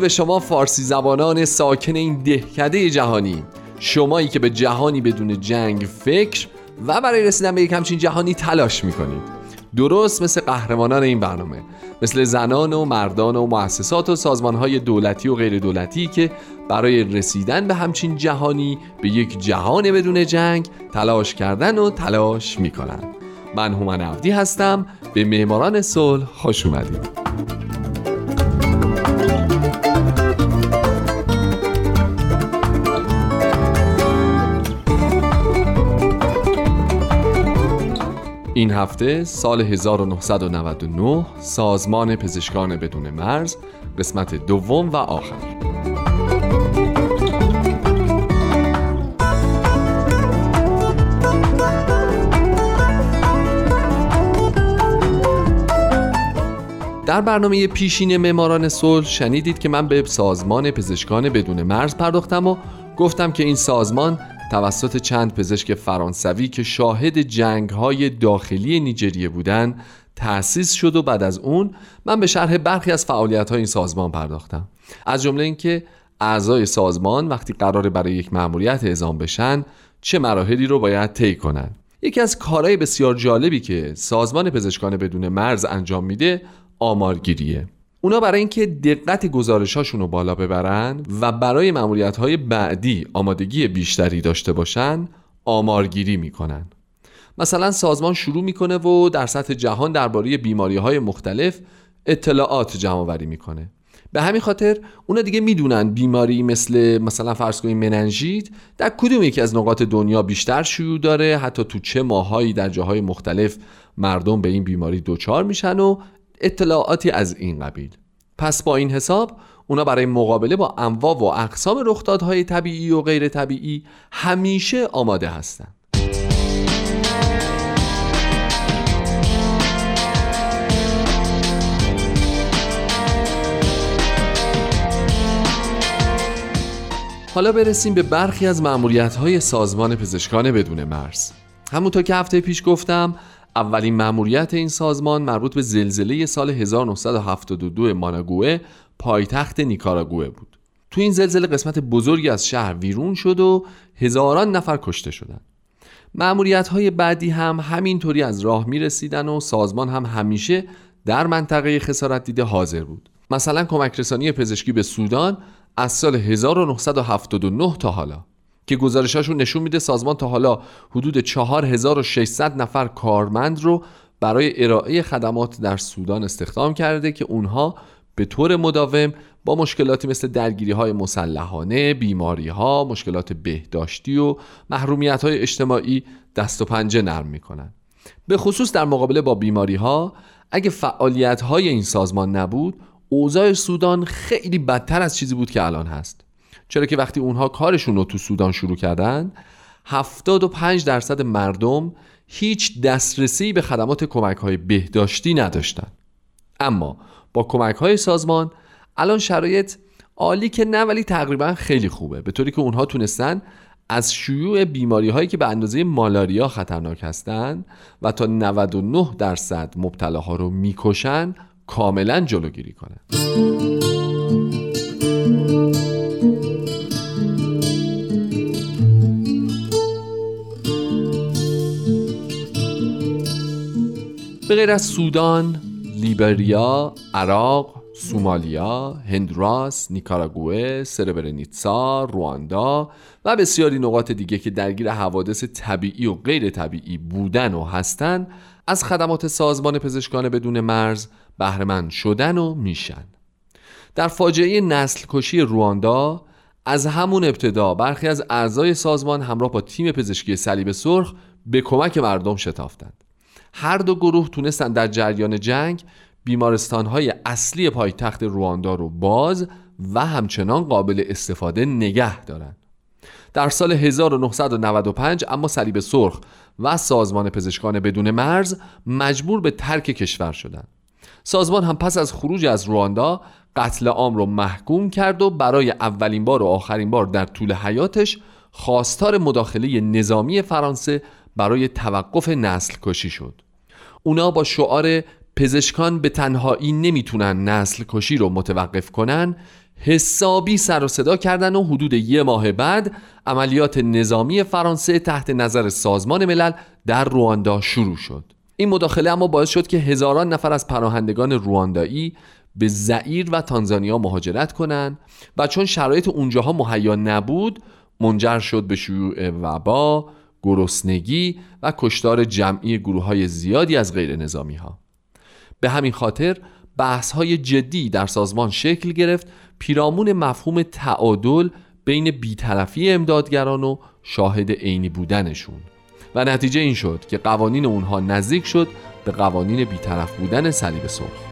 به شما فارسی زبانان ساکن این دهکده جهانی. شمایی که به جهانی بدون جنگ فکر و برای رسیدن به یک همچین جهانی تلاش می‌کنید. درست مثل قهرمانان این برنامه مثل زنان و مردان و مؤسسات و سازمانهای دولتی و غیر دولتی که برای رسیدن به همچین جهانی به یک جهان بدون جنگ تلاش کردن و تلاش می‌کنن. من هومن عبدی هستم. به معماران صلح خوش اومدید. این هفته سال 1999 سازمان پزشکان بدون مرز قسمت دوم و آخر. در برنامه پیشین معماران صلح شنیدید که من به سازمان پزشکان بدون مرز پرداختم و گفتم که این سازمان توسط چند پزشک فرانسوی که شاهد جنگ های داخلی نیجریه بودن تأسیس شد و بعد از اون من به شرح برخی از فعالیت های این سازمان پرداختم. از جمله اینکه اعضای سازمان وقتی قرار برای یک مأموریت اعزام بشن چه مراحلی رو باید طی کنند یکی از کارهای بسیار جالبی که سازمان پزشکان بدون مرز انجام میده آمارگیریه. اونا برای اینکه دقت گزارشاشون رو بالا ببرن و برای معمولیت های بعدی آمادگی بیشتری داشته باشن آمارگیری می‌کنن. مثلا سازمان شروع می‌کنه و در سطح جهان درباره بیماری های مختلف اطلاعات جمع آوری می‌کنه. به همین خاطر اونا دیگه می‌دونن بیماری مثل مثلا فرض کنید مننژیت در کدوم یکی از نقاط دنیا بیشتر شیوع داره حتی تو چه ماهایی در جاهای مختلف مردم به این بیماری دچار میشن و اطلاعاتی از این قبیل. پس با این حساب اونا برای مقابله با انواع و اقسام رخدادهای طبیعی و غیر طبیعی همیشه آماده هستند. حالا برسیم به برخی از معمولیت های سازمان پزشکان بدون مرز. همونطور که هفته پیش گفتم اولین مأموریت این سازمان مربوط به زلزله سال 1972 ماناگوه پایتخت نیکاراگوه بود. تو این زلزله قسمت بزرگی از شهر ویرون شد و هزاران نفر کشته شدند. معمولیت های بعدی هم همینطوری از راه می رسیدن و سازمان هم همیشه در منطقه خسارت دیده حاضر بود. مثلا کمک رسانی پزشکی به سودان از سال 1979 تا حالا. که گزارشاشون نشون میده سازمان تا حالا حدود 4600 نفر کارمند رو برای ارائه خدمات در سودان استخدام کرده که اونها به طور مداوم با مشکلاتی مثل درگیری های مسلحانه، بیماری ها، مشکلات بهداشتی و محرومیت های اجتماعی دست و پنجه نرم می‌کنن. به خصوص در مقابله با بیماری ها اگه فعالیت های این سازمان نبود اوضاع سودان خیلی بدتر از چیزی بود که الان هست چرا که وقتی اونها کارشون رو تو سودان شروع کردن 75 درصد مردم هیچ دسترسی به خدمات کمک های بهداشتی نداشتن اما با کمک های سازمان الان شرایط عالی که نه ولی تقریبا خیلی خوبه به طوری که اونها تونستن از شیوع بیماری هایی که به اندازه مالاریا خطرناک هستند و تا 99 درصد مبتلاها رو می‌کشن کاملا جلوگیری کنند. غیر از سودان، لیبریا، عراق، سومالیا، هندوراس، نیکاراگوه، سربرنیتسا، رواندا و بسیاری نقاط دیگه که درگیر حوادث طبیعی و غیر طبیعی بودن و هستن از خدمات سازمان پزشکان بدون مرز بهرهمند شدن و میشن. در فاجعه نسل کشی رواندا از همون ابتدا برخی از اعضای سازمان همراه با تیم پزشکی صلیب سرخ به کمک مردم شتافتند. هر دو گروه تونستن در جریان جنگ بیمارستانهای اصلی پایتخت رواندا رو باز و همچنان قابل استفاده نگه دارند. در سال 1995 اما صلیب سرخ و سازمان پزشکان بدون مرز مجبور به ترک کشور شدند. سازمان هم پس از خروج از رواندا قتل عام رو محکوم کرد و برای اولین بار و آخرین بار در طول حیاتش خواستار مداخله نظامی فرانسه برای توقف نسل کشی شد. اونا با شعار پزشکان به تنهایی نمی‌تونن نسل کشی رو متوقف کنن حسابی سر و صدا کردن و حدود یه ماه بعد عملیات نظامی فرانسه تحت نظر سازمان ملل در رواندا شروع شد این مداخله اما باعث شد که هزاران نفر از پناهندگان رواندایی به زعیر و تانزانیا مهاجرت کنند و چون شرایط اونجاها مهیا نبود منجر شد به شیوع وبا، گرسنگی و کشتار جمعی گروه های زیادی از غیر نظامی ها. به همین خاطر بحث های جدی در سازمان شکل گرفت پیرامون مفهوم تعادل بین بیطرفی امدادگران و شاهد عینی بودنشون و نتیجه این شد که قوانین اونها نزدیک شد به قوانین بیطرف بودن صلیب سرخ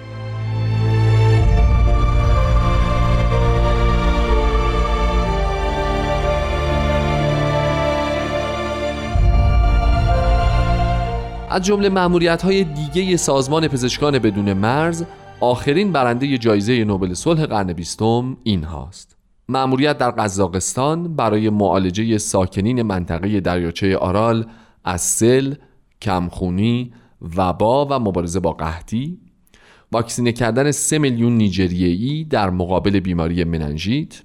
از جمله معمولیت های دیگه سازمان پزشکان بدون مرز آخرین برنده جایزه نوبل صلح قرن بیستم این هاست معمولیت در قزاقستان برای معالجه ساکنین منطقه دریاچه آرال از سل، کمخونی، وبا و مبارزه با قحطی واکسینه کردن 3 میلیون نیجریه‌ای در مقابل بیماری مننژیت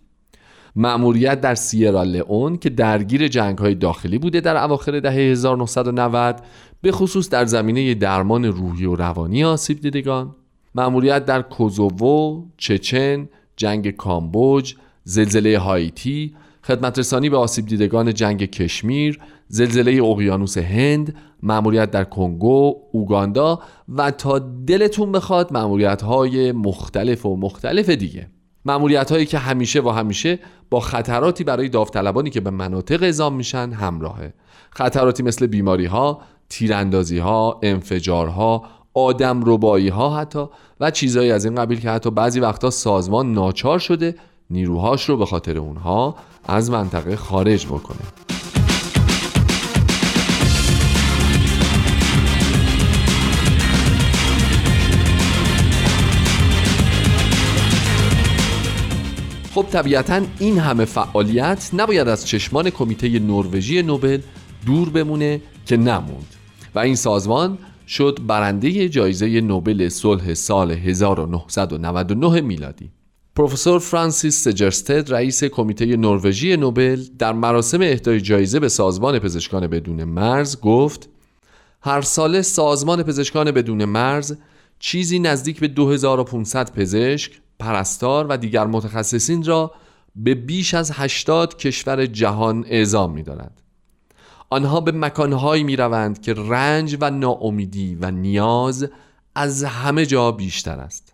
مأموریت در سیرا لئون که درگیر جنگ های داخلی بوده در اواخر دهه 1990 به خصوص در زمینه درمان روحی و روانی آسیب دیدگان. مأموریت در کوزوو، چچن، جنگ کامبوج، زلزله هایتی، خدمت رسانی به آسیب دیدگان جنگ کشمیر، زلزله اقیانوس هند، مأموریت در کنگو، اوگاندا و تا دلتون بخواد مأموریت های مختلف و مختلف دیگه. مأموریت هایی که همیشه و همیشه با خطراتی برای داوطلبانی که به مناطق اعزام میشن همراهه. خطراتی مثل بیماری ها، تیراندازی ها، انفجارها، آدم ربایی ها حتی و چیزهایی از این قبیل که حتی بعضی وقتا سازمان ناچار شده نیروهاش رو به خاطر اونها از منطقه خارج بکنه. خب طبیعتا این همه فعالیت نباید از چشمان کمیته نروژی نوبل دور بمونه که نموند. و این سازمان شد برنده جایزه نوبل صلح سال 1999 میلادی. پروفسور فرانسیس سجرستد رئیس کمیته نروژی نوبل در مراسم اهدای جایزه به سازمان پزشکان بدون مرز گفت هر ساله سازمان پزشکان بدون مرز چیزی نزدیک به 2500 پزشک، پرستار و دیگر متخصصین را به بیش از 80 کشور جهان اعزام می دارد. آنها به مکانهایی می روند که رنج و ناامیدی و نیاز از همه جا بیشتر است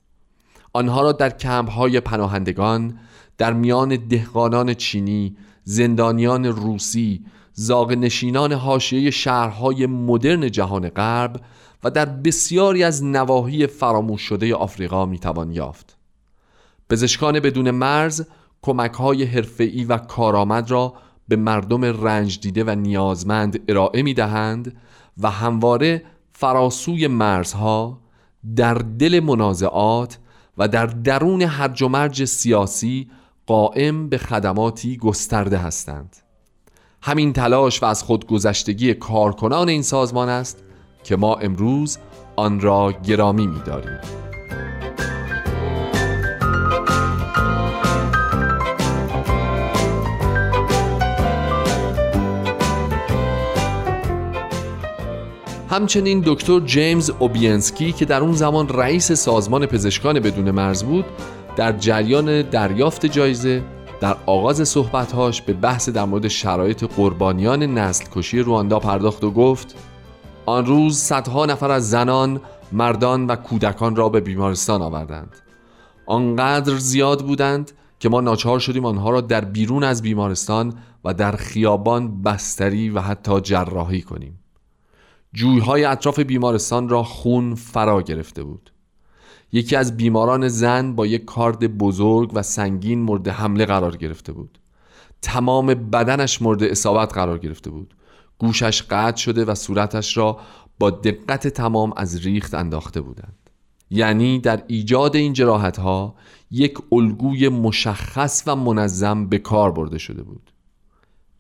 آنها را در کمپ های پناهندگان در میان دهقانان چینی زندانیان روسی زاغ نشینان حاشیه شهرهای مدرن جهان غرب و در بسیاری از نواحی فراموش شده آفریقا می‌توان یافت پزشکان بدون مرز کمک های حرفه‌ای و کارآمد را به مردم رنج دیده و نیازمند ارائه می دهند و همواره فراسوی مرزها در دل منازعات و در درون هرج و مرج سیاسی قائم به خدماتی گسترده هستند. همین تلاش و از خودگذشتگی کارکنان این سازمان است که ما امروز آن را گرامی می همچنین دکتر جیمز اوبینسکی که در اون زمان رئیس سازمان پزشکان بدون مرز بود در جریان دریافت جایزه در آغاز صحبتهاش به بحث در مورد شرایط قربانیان نسل کشی رواندا پرداخت و گفت آن روز صدها نفر از زنان، مردان و کودکان را به بیمارستان آوردند. آنقدر زیاد بودند که ما ناچار شدیم آنها را در بیرون از بیمارستان و در خیابان بستری و حتی جراحی کنیم. جویهای اطراف بیمارستان را خون فرا گرفته بود. یکی از بیماران زن با یک کارد بزرگ و سنگین مورد حمله قرار گرفته بود. تمام بدنش مورد اصابت قرار گرفته بود. گوشش قطع شده و صورتش را با دقت تمام از ریخت انداخته بودند. یعنی در ایجاد این جراحت ها یک الگوی مشخص و منظم به کار برده شده بود.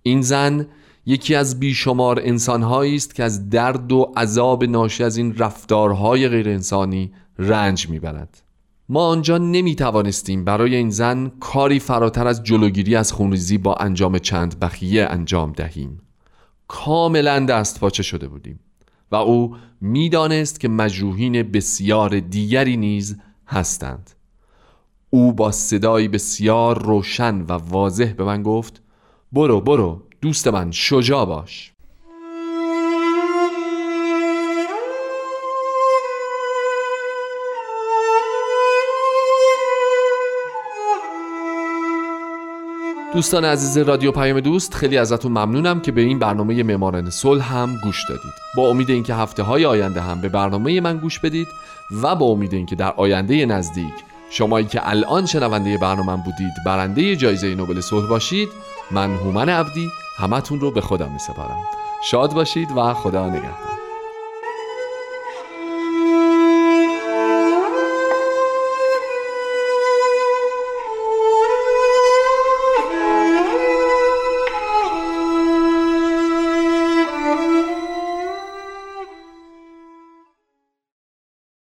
این زن یکی از بیشمار انسانهایی است که از درد و عذاب ناشی از این رفتارهای غیر انسانی رنج می‌برد ما آنجا نمی توانستیم برای این زن کاری فراتر از جلوگیری از خونریزی با انجام چند بخیه انجام دهیم. کاملا دست پاچه شده بودیم و او می‌دانست که مجروحین بسیار دیگری نیز هستند. او با صدایی بسیار روشن و واضح به من گفت برو برو. دوست من شجاع باش. دوستان عزیز رادیو پیام دوست خیلی ازتون ممنونم که به این برنامه معماران صلح هم گوش دادید. با امید اینکه هفته های آینده هم به برنامه من گوش بدید و با امید اینکه در آینده نزدیک شمایی که الان شنونده برنامه بودید برنده جایزه نوبل صلح باشید من هومن عبدی همتون رو به خودم میسپارم. شاد باشید و خدا نگهدار.